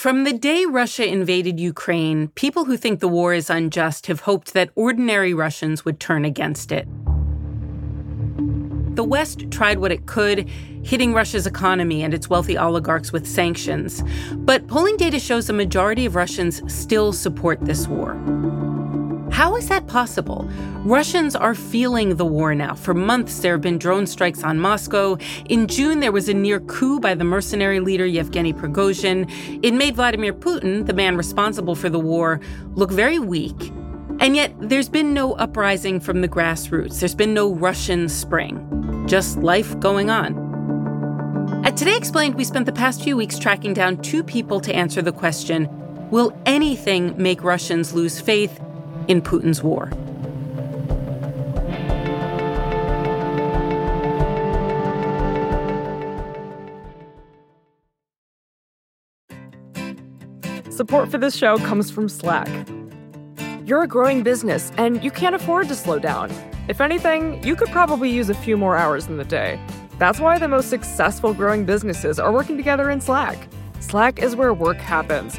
From the day Russia invaded Ukraine, people who think the war is unjust have hoped that ordinary Russians would turn against it. The West tried what it could, hitting Russia's economy and its wealthy oligarchs with sanctions. But polling data shows a majority of Russians still support this war. How is that possible? Russians are feeling the war now. For months, there have been drone strikes on Moscow. In June, there was a near coup by the mercenary leader Yevgeny Prigozhin. It made Vladimir Putin, the man responsible for the war, look very weak. And yet, there's been no uprising from the grassroots. There's been no Russian spring. Just life going on. At Today Explained, we spent the past few weeks tracking down two people to answer the question Will anything make Russians lose faith in Putin's war. Support for this show comes from Slack. You're a growing business and you can't afford to slow down. If anything, you could probably use a few more hours in the day. That's why the most successful growing businesses are working together in Slack. Slack is where work happens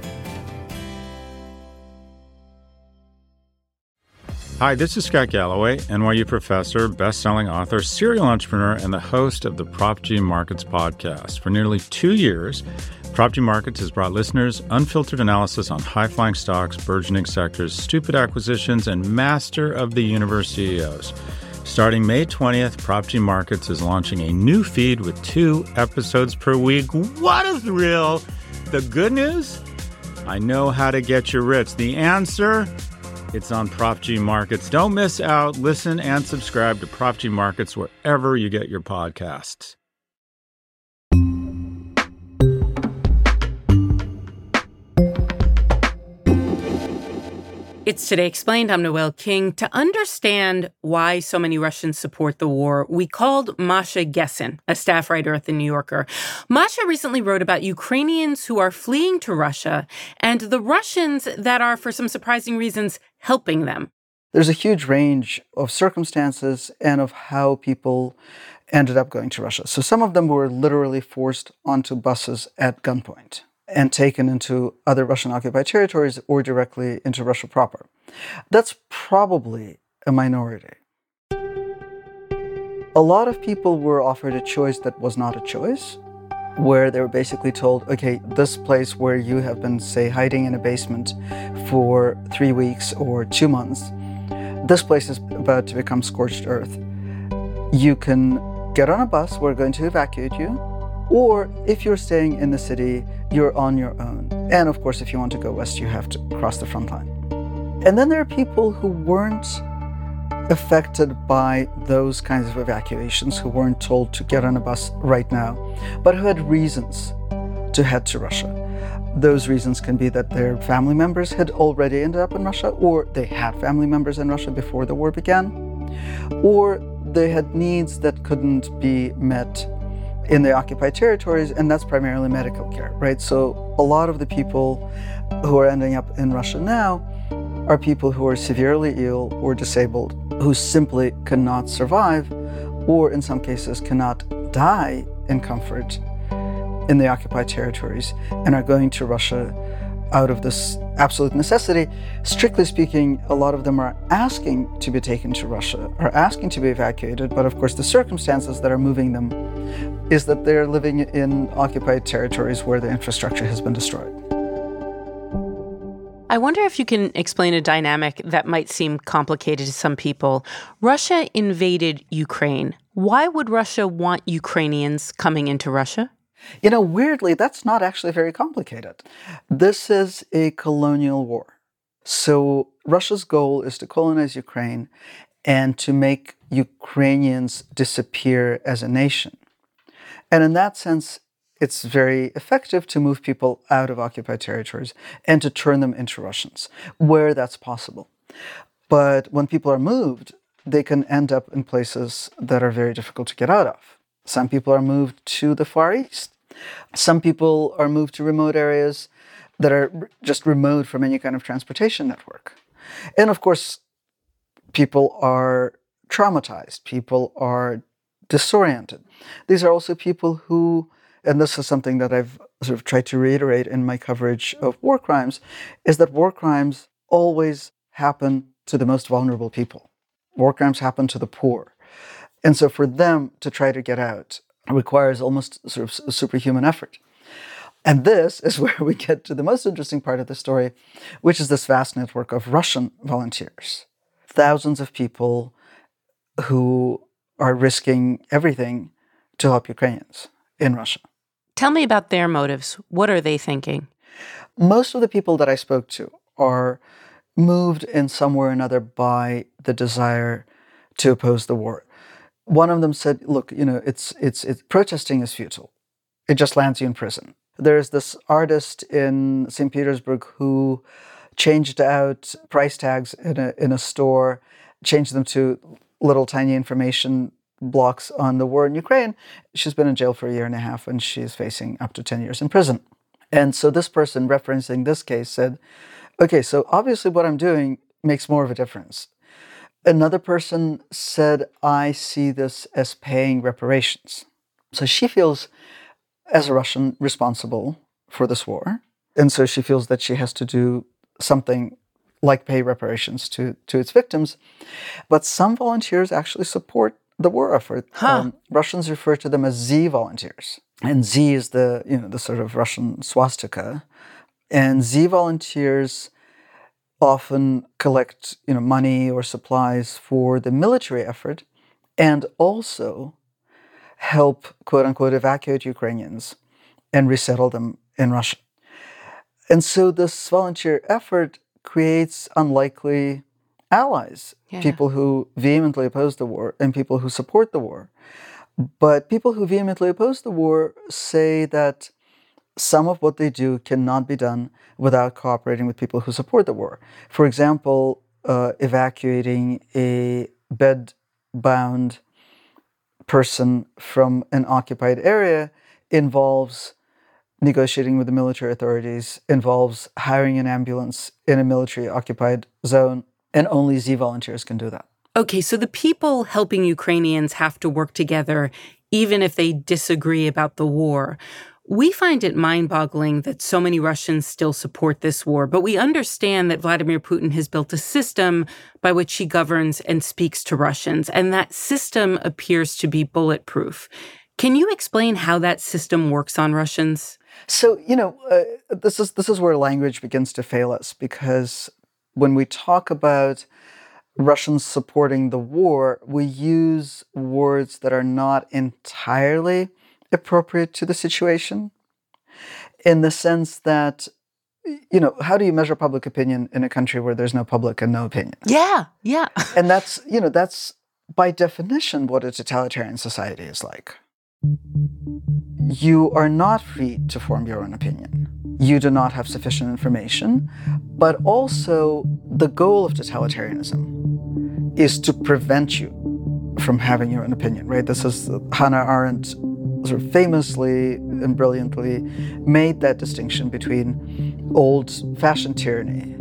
Hi, this is Scott Galloway, NYU professor, best-selling author, serial entrepreneur, and the host of the Prop G Markets podcast. For nearly two years, Prop G Markets has brought listeners unfiltered analysis on high-flying stocks, burgeoning sectors, stupid acquisitions, and master of the universe CEOs. Starting May 20th, Prop G Markets is launching a new feed with two episodes per week. What a thrill! The good news? I know how to get you rich. The answer? It's on Prop G Markets. Don't miss out. Listen and subscribe to Prop G Markets wherever you get your podcasts. It's Today Explained. I'm Noel King. To understand why so many Russians support the war, we called Masha Gessen, a staff writer at The New Yorker. Masha recently wrote about Ukrainians who are fleeing to Russia and the Russians that are, for some surprising reasons, helping them. There's a huge range of circumstances and of how people ended up going to Russia. So some of them were literally forced onto buses at gunpoint and taken into other Russian occupied territories or directly into Russia proper. That's probably a minority. A lot of people were offered a choice that was not a choice, where they were basically told, okay, this place where you have been, say, hiding in a basement for three weeks or two months, this place is about to become scorched earth. You can get on a bus, we're going to evacuate you, or if you're staying in the city, you're on your own. And of course, if you want to go west, you have to cross the front line. And then there are people who weren't affected by those kinds of evacuations, who weren't told to get on a bus right now, but who had reasons to head to Russia. Those reasons can be that their family members had already ended up in Russia, or they had family members in Russia before the war began, or they had needs that couldn't be met in the occupied territories, and that's primarily medical care, right? So a lot of the people who are ending up in Russia now are people who are severely ill or disabled, who simply cannot survive, or in some cases cannot die in comfort in the occupied territories and are going to Russia out of this absolute necessity. Strictly speaking, a lot of them are asking to be taken to Russia, are asking to be evacuated, but of course, the circumstances that are moving them is that they're living in occupied territories where the infrastructure has been destroyed. I wonder if you can explain a dynamic that might seem complicated to some people. Russia invaded Ukraine. Why would Russia want Ukrainians coming into Russia? You know, weirdly, that's not actually very complicated. This is a colonial war. So, Russia's goal is to colonize Ukraine and to make Ukrainians disappear as a nation. And in that sense, it's very effective to move people out of occupied territories and to turn them into Russians where that's possible. But when people are moved, they can end up in places that are very difficult to get out of. Some people are moved to the Far East. Some people are moved to remote areas that are just remote from any kind of transportation network. And of course, people are traumatized, people are disoriented. These are also people who, and this is something that I've sort of tried to reiterate in my coverage of war crimes, is that war crimes always happen to the most vulnerable people. War crimes happen to the poor. And so for them to try to get out requires almost sort of superhuman effort. And this is where we get to the most interesting part of the story, which is this vast network of Russian volunteers. Thousands of people who are risking everything to help Ukrainians in Russia. Tell me about their motives. What are they thinking? Most of the people that I spoke to are moved in some way or another by the desire to oppose the war. One of them said, "Look, you know, it's it's, it's protesting is futile. It just lands you in prison." There's this artist in St. Petersburg who changed out price tags in a in a store, changed them to little tiny information blocks on the war in Ukraine. She's been in jail for a year and a half and she's facing up to 10 years in prison. And so this person referencing this case said, okay, so obviously what I'm doing makes more of a difference. Another person said, I see this as paying reparations. So she feels, as a Russian, responsible for this war. And so she feels that she has to do something like pay reparations to, to its victims. But some volunteers actually support the war effort. Huh. Um, Russians refer to them as Z volunteers. And Z is the, you know, the sort of Russian swastika. And Z volunteers often collect you know, money or supplies for the military effort and also help, quote unquote, evacuate Ukrainians and resettle them in Russia. And so this volunteer effort creates unlikely allies, yeah. people who vehemently oppose the war and people who support the war. But people who vehemently oppose the war say that some of what they do cannot be done without cooperating with people who support the war. For example, uh, evacuating a bed bound person from an occupied area involves negotiating with the military authorities, involves hiring an ambulance in a military occupied zone, and only Z volunteers can do that. Okay, so the people helping Ukrainians have to work together even if they disagree about the war. We find it mind boggling that so many Russians still support this war, but we understand that Vladimir Putin has built a system by which he governs and speaks to Russians, and that system appears to be bulletproof. Can you explain how that system works on Russians? So, you know, uh, this is this is where language begins to fail us because when we talk about Russians supporting the war, we use words that are not entirely appropriate to the situation in the sense that you know how do you measure public opinion in a country where there's no public and no opinion? Yeah yeah. And that's you know that's by definition what a totalitarian society is like you are not free to form your own opinion you do not have sufficient information but also the goal of totalitarianism is to prevent you from having your own opinion right this is hannah arendt sort of famously and brilliantly made that distinction between old fashioned tyranny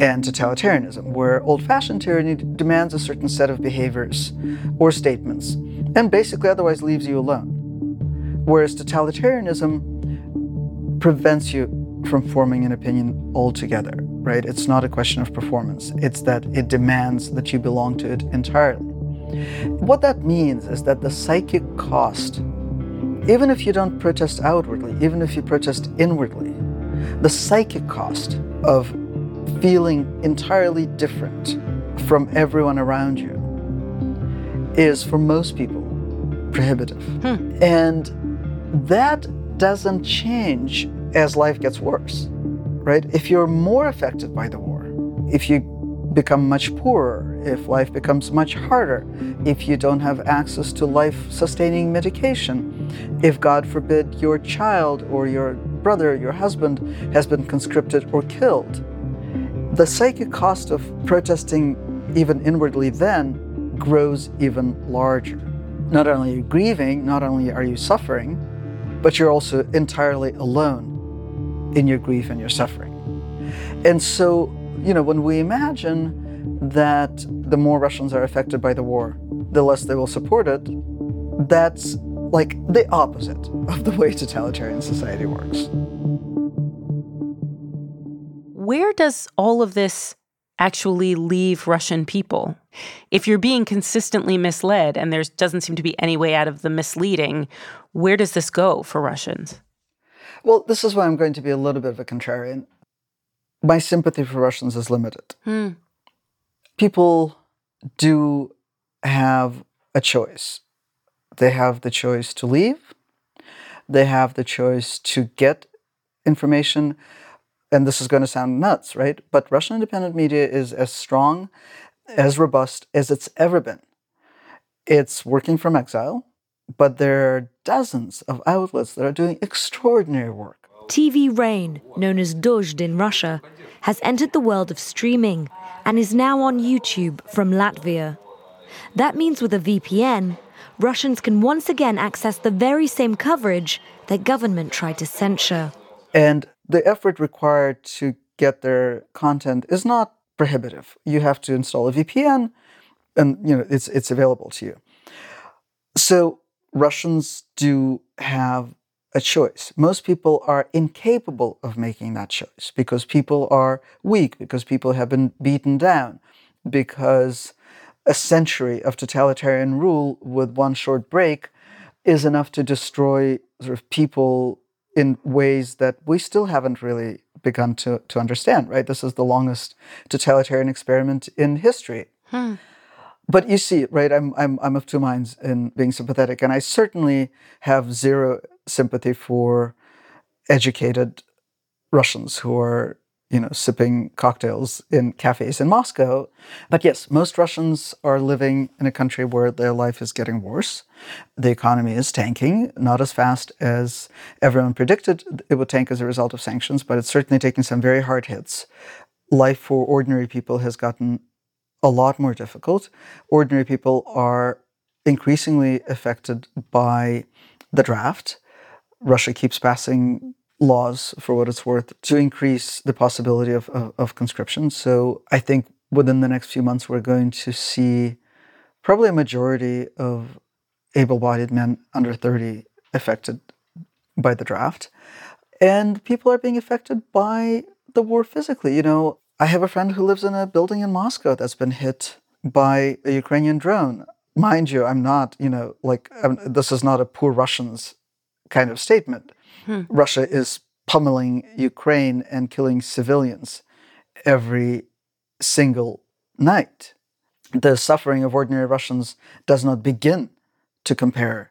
and totalitarianism, where old fashioned tyranny demands a certain set of behaviors or statements and basically otherwise leaves you alone. Whereas totalitarianism prevents you from forming an opinion altogether, right? It's not a question of performance, it's that it demands that you belong to it entirely. What that means is that the psychic cost even if you don't protest outwardly, even if you protest inwardly, the psychic cost of feeling entirely different from everyone around you is, for most people, prohibitive. Hmm. And that doesn't change as life gets worse, right? If you're more affected by the war, if you become much poorer, if life becomes much harder, if you don't have access to life sustaining medication, if God forbid your child or your brother, your husband has been conscripted or killed. The psychic cost of protesting even inwardly then grows even larger. not only are you grieving, not only are you suffering, but you're also entirely alone in your grief and your suffering. And so, you know, when we imagine that the more Russians are affected by the war, the less they will support it, that's like the opposite of the way totalitarian society works. Where does all of this actually leave Russian people? If you're being consistently misled and there doesn't seem to be any way out of the misleading, where does this go for Russians? Well, this is why I'm going to be a little bit of a contrarian. My sympathy for Russians is limited. Hmm. People do have a choice. They have the choice to leave, they have the choice to get information. And this is going to sound nuts, right? But Russian independent media is as strong, as robust as it's ever been. It's working from exile, but there are dozens of outlets that are doing extraordinary work. TV Rain, known as Dozhd in Russia, has entered the world of streaming and is now on YouTube from Latvia. That means with a VPN, Russians can once again access the very same coverage their government tried to censor. And the effort required to get their content is not prohibitive. You have to install a VPN and you know it's it's available to you. So Russians do have a choice. Most people are incapable of making that choice because people are weak, because people have been beaten down, because a century of totalitarian rule with one short break is enough to destroy sort of people in ways that we still haven't really begun to, to understand, right? This is the longest totalitarian experiment in history. Hmm. But you see, right, I'm, I'm, I'm of two minds in being sympathetic, and I certainly have zero sympathy for educated Russians who are you know, sipping cocktails in cafes in Moscow. But yes, most Russians are living in a country where their life is getting worse. The economy is tanking, not as fast as everyone predicted it would tank as a result of sanctions, but it's certainly taking some very hard hits. Life for ordinary people has gotten a lot more difficult. Ordinary people are increasingly affected by the draft. Russia keeps passing laws, for what it's worth, to increase the possibility of, of, of conscription. So I think within the next few months, we're going to see probably a majority of able bodied men under 30 affected by the draft. And people are being affected by the war physically. You know, I have a friend who lives in a building in Moscow that's been hit by a Ukrainian drone. Mind you, I'm not, you know, like, I'm, this is not a poor Russians kind of statement. Hmm. Russia is pummeling Ukraine and killing civilians every single night. The suffering of ordinary Russians does not begin to compare.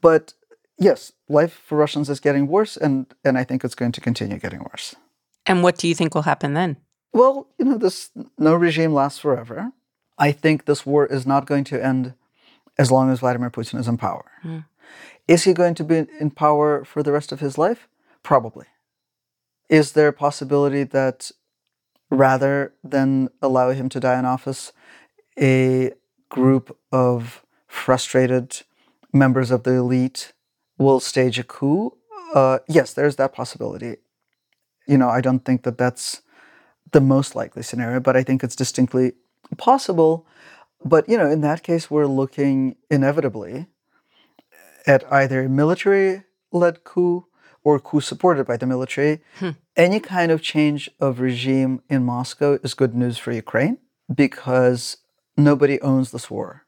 But yes, life for Russians is getting worse, and, and I think it's going to continue getting worse. And what do you think will happen then? Well, you know, this no regime lasts forever. I think this war is not going to end as long as Vladimir Putin is in power. Mm. Is he going to be in power for the rest of his life? Probably. Is there a possibility that rather than allow him to die in office, a group of frustrated members of the elite will stage a coup? Uh, yes, there's that possibility. You know, I don't think that that's the most likely scenario, but I think it's distinctly possible. But, you know, in that case, we're looking inevitably at either a military led coup or coup supported by the military. Hmm. Any kind of change of regime in Moscow is good news for Ukraine because nobody owns this war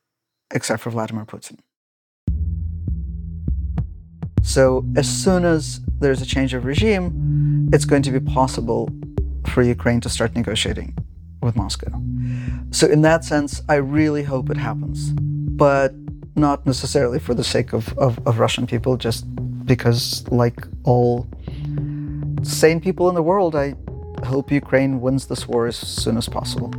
except for Vladimir Putin. So, as soon as there's a change of regime, it's going to be possible for Ukraine to start negotiating with Moscow. So, in that sense, I really hope it happens. But not necessarily for the sake of, of, of Russian people, just because, like all sane people in the world, I hope Ukraine wins this war as soon as possible.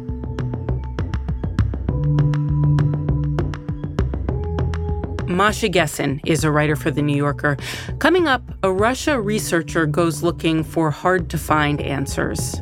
Masha Gessen is a writer for The New Yorker. Coming up, a Russia researcher goes looking for hard to find answers.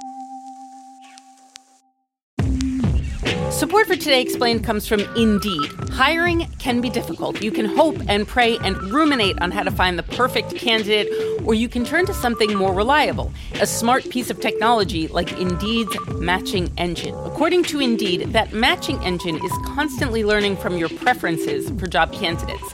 Support for Today Explained comes from Indeed. Hiring can be difficult. You can hope and pray and ruminate on how to find the perfect candidate, or you can turn to something more reliable a smart piece of technology like Indeed's matching engine. According to Indeed, that matching engine is constantly learning from your preferences for job candidates,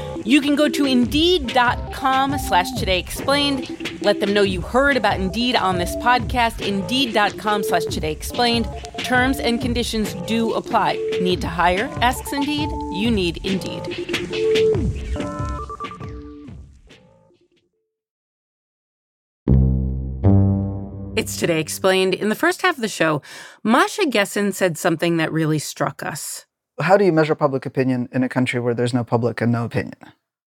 You can go to Indeed.com slash Today Explained. Let them know you heard about Indeed on this podcast. Indeed.com slash Today Explained. Terms and conditions do apply. Need to hire? Asks Indeed. You need Indeed. It's Today Explained. In the first half of the show, Masha Gessen said something that really struck us. How do you measure public opinion in a country where there's no public and no opinion?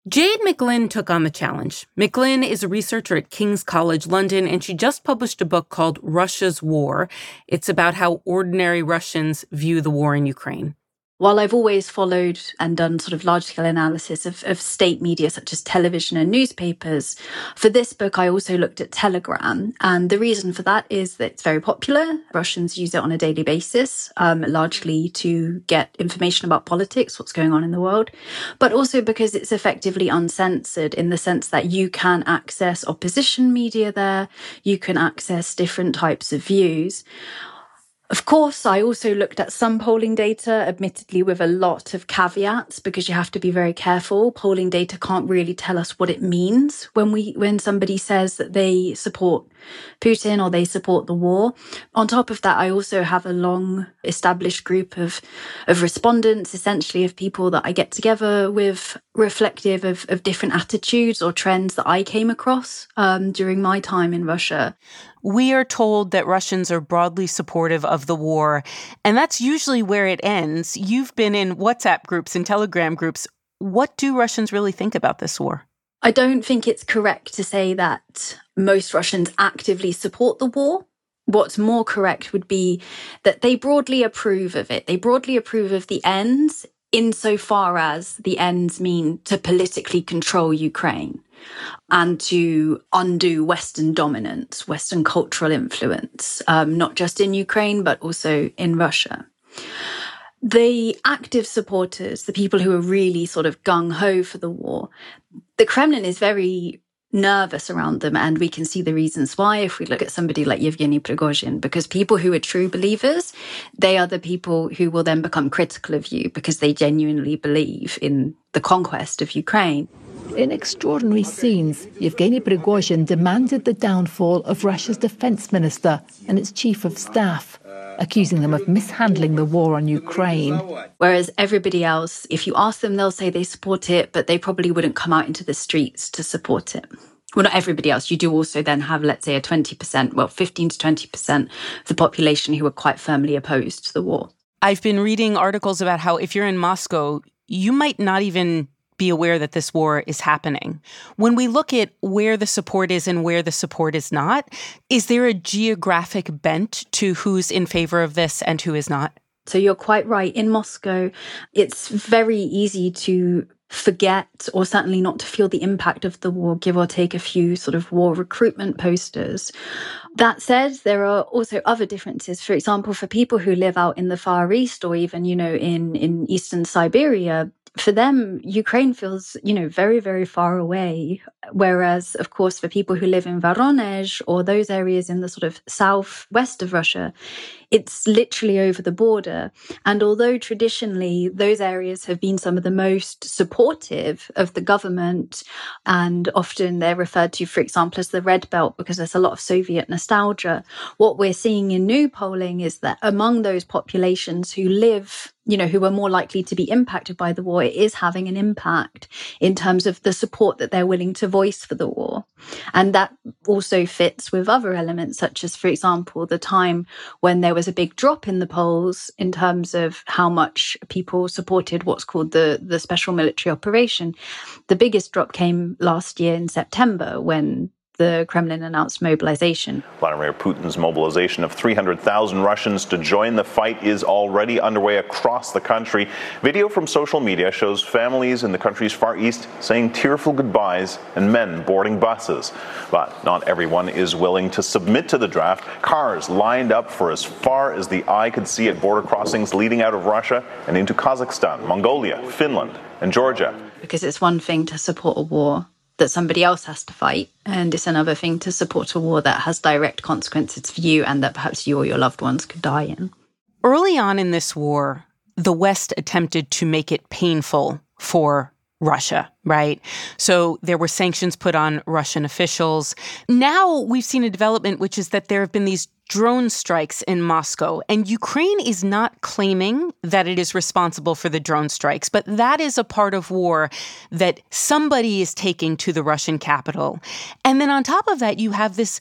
Jade McGlynn took on the challenge. McGlynn is a researcher at King's College London, and she just published a book called Russia's War. It's about how ordinary Russians view the war in Ukraine. While I've always followed and done sort of large scale analysis of, of state media such as television and newspapers, for this book, I also looked at Telegram. And the reason for that is that it's very popular. Russians use it on a daily basis, um, largely to get information about politics, what's going on in the world, but also because it's effectively uncensored in the sense that you can access opposition media there, you can access different types of views. Of course, I also looked at some polling data, admittedly with a lot of caveats, because you have to be very careful. Polling data can't really tell us what it means when we, when somebody says that they support Putin or they support the war. On top of that, I also have a long established group of, of respondents, essentially of people that I get together with, reflective of, of different attitudes or trends that I came across um, during my time in Russia we are told that Russians are broadly supportive of the war, and that's usually where it ends. You've been in WhatsApp groups and Telegram groups. What do Russians really think about this war? I don't think it's correct to say that most Russians actively support the war. What's more correct would be that they broadly approve of it. They broadly approve of the ends insofar as the ends mean to politically control Ukraine and to undo Western dominance, Western cultural influence, um, not just in Ukraine, but also in Russia. The active supporters, the people who are really sort of gung ho for the war, the Kremlin is very nervous around them. And we can see the reasons why if we look at somebody like Yevgeny Prigozhin, because people who are true believers, they are the people who will then become critical of you because they genuinely believe in the conquest of Ukraine. In extraordinary scenes, Yevgeny Prigozhin demanded the downfall of Russia's defense minister and its chief of staff, accusing them of mishandling the war on Ukraine. Whereas everybody else, if you ask them, they'll say they support it, but they probably wouldn't come out into the streets to support it. Well, not everybody else. You do also then have, let's say, a 20%, well, 15 to 20% of the population who are quite firmly opposed to the war. I've been reading articles about how if you're in Moscow, you might not even be aware that this war is happening. When we look at where the support is and where the support is not, is there a geographic bent to who's in favor of this and who is not? So you're quite right. In Moscow, it's very easy to forget or certainly not to feel the impact of the war, give or take a few sort of war recruitment posters. That said, there are also other differences. For example, for people who live out in the Far East or even, you know, in, in Eastern Siberia, for them, Ukraine feels, you know, very, very far away. Whereas, of course, for people who live in Voronezh or those areas in the sort of southwest of Russia, it's literally over the border. And although traditionally those areas have been some of the most supportive of the government, and often they're referred to, for example, as the Red Belt because there's a lot of Soviet nostalgia, what we're seeing in new polling is that among those populations who live you know, who are more likely to be impacted by the war, it is having an impact in terms of the support that they're willing to voice for the war. And that also fits with other elements, such as, for example, the time when there was a big drop in the polls in terms of how much people supported what's called the, the special military operation. The biggest drop came last year in September when the Kremlin announced mobilization. Vladimir Putin's mobilization of 300,000 Russians to join the fight is already underway across the country. Video from social media shows families in the country's far east saying tearful goodbyes and men boarding buses. But not everyone is willing to submit to the draft. Cars lined up for as far as the eye could see at border crossings leading out of Russia and into Kazakhstan, Mongolia, Finland, and Georgia. Because it's one thing to support a war that somebody else has to fight. And it's another thing to support a war that has direct consequences for you and that perhaps you or your loved ones could die in. Early on in this war, the West attempted to make it painful for Russia, right? So there were sanctions put on Russian officials. Now we've seen a development, which is that there have been these drone strikes in Moscow. And Ukraine is not claiming that it is responsible for the drone strikes, but that is a part of war that somebody is taking to the Russian capital. And then on top of that, you have this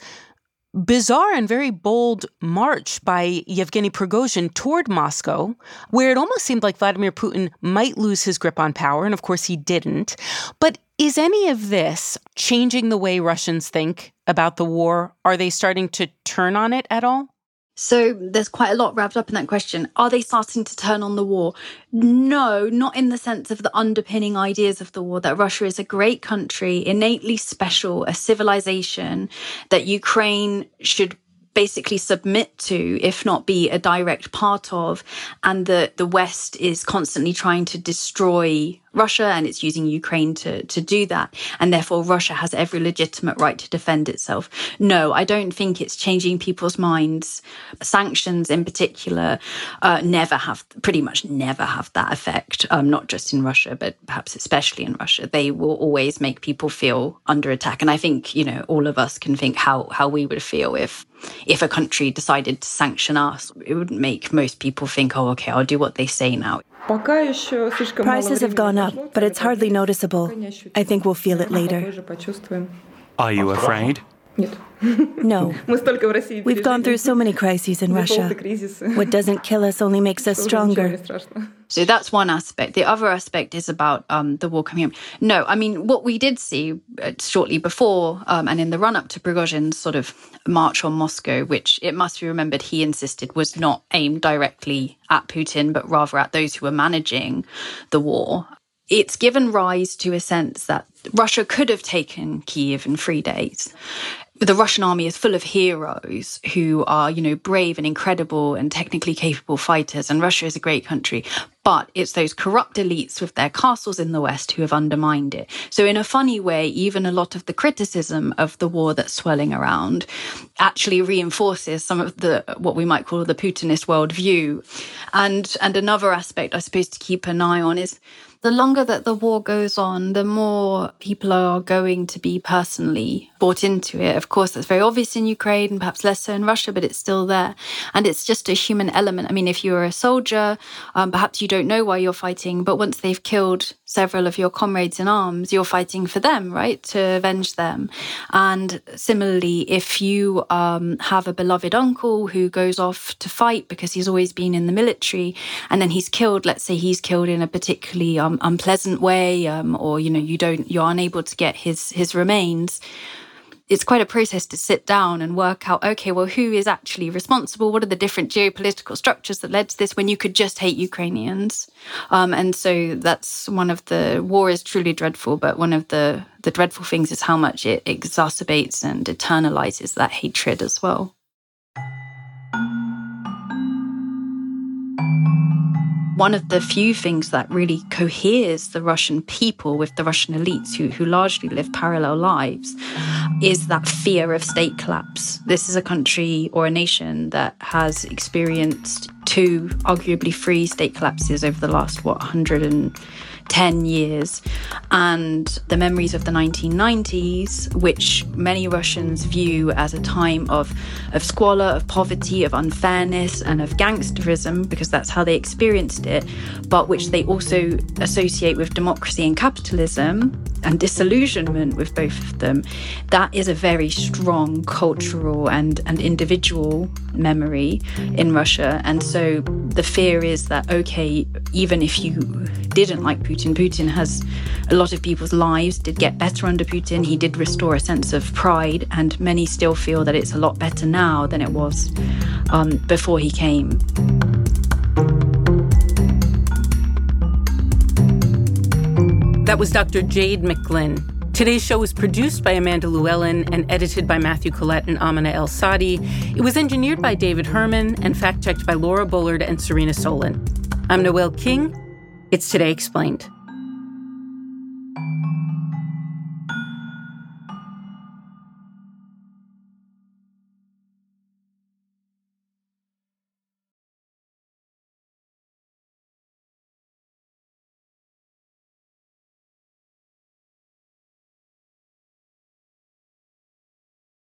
bizarre and very bold march by Yevgeny Prigozhin toward Moscow, where it almost seemed like Vladimir Putin might lose his grip on power, and of course he didn't. But is any of this changing the way Russians think about the war? Are they starting to turn on it at all? So there's quite a lot wrapped up in that question. Are they starting to turn on the war? No, not in the sense of the underpinning ideas of the war that Russia is a great country, innately special, a civilization, that Ukraine should basically submit to, if not be a direct part of, and that the West is constantly trying to destroy Russia and it's using Ukraine to, to do that. And therefore, Russia has every legitimate right to defend itself. No, I don't think it's changing people's minds. Sanctions, in particular, uh, never have, pretty much never have that effect, um, not just in Russia, but perhaps especially in Russia. They will always make people feel under attack. And I think, you know, all of us can think how, how we would feel if if a country decided to sanction us, it would make most people think, oh, okay, I'll do what they say now. Prices have gone up, but it's hardly noticeable. I think we'll feel it later. Are you afraid? No. We've gone through so many crises in Russia. What doesn't kill us only makes us stronger. So that's one aspect. The other aspect is about um, the war coming up. No, I mean, what we did see uh, shortly before um, and in the run up to Prigozhin's sort of march on Moscow, which it must be remembered he insisted was not aimed directly at Putin, but rather at those who were managing the war. It's given rise to a sense that Russia could have taken Kiev in three days the Russian army is full of heroes who are, you know, brave and incredible and technically capable fighters. And Russia is a great country. But it's those corrupt elites with their castles in the West who have undermined it. So, in a funny way, even a lot of the criticism of the war that's swelling around actually reinforces some of the what we might call the Putinist worldview. And and another aspect, I suppose, to keep an eye on is the longer that the war goes on, the more people are going to be personally bought into it. Of course, that's very obvious in Ukraine and perhaps less so in Russia, but it's still there. And it's just a human element. I mean, if you're a soldier, um, perhaps you don't know why you're fighting, but once they've killed several of your comrades in arms, you're fighting for them, right? To avenge them. And similarly, if you um, have a beloved uncle who goes off to fight because he's always been in the military and then he's killed, let's say he's killed in a particularly um, unpleasant way, um, or you know you don't you're unable to get his his remains, it's quite a process to sit down and work out okay well who is actually responsible? What are the different geopolitical structures that led to this when you could just hate ukrainians? Um, and so that's one of the war is truly dreadful but one of the the dreadful things is how much it exacerbates and eternalizes that hatred as well one of the few things that really coheres the Russian people with the Russian elites who, who largely live parallel lives is that fear of state collapse. This is a country or a nation that has experienced two arguably three state collapses over the last, what, 100 and 10 years. And the memories of the 1990s, which many Russians view as a time of, of squalor, of poverty, of unfairness, and of gangsterism, because that's how they experienced it, but which they also associate with democracy and capitalism and disillusionment with both of them, that is a very strong cultural and, and individual memory in Russia. And so the fear is that, okay, even if you didn't like Putin, Putin has a lot of people's lives did get better under Putin. He did restore a sense of pride, and many still feel that it's a lot better now than it was um, before he came. That was Dr. Jade McGlynn. Today's show was produced by Amanda Lewellyn and edited by Matthew Collette and Amina Al-Sadi. It was engineered by David Herman and fact checked by Laura Bullard and Serena Solin. I'm Noel King. It's Today Explained.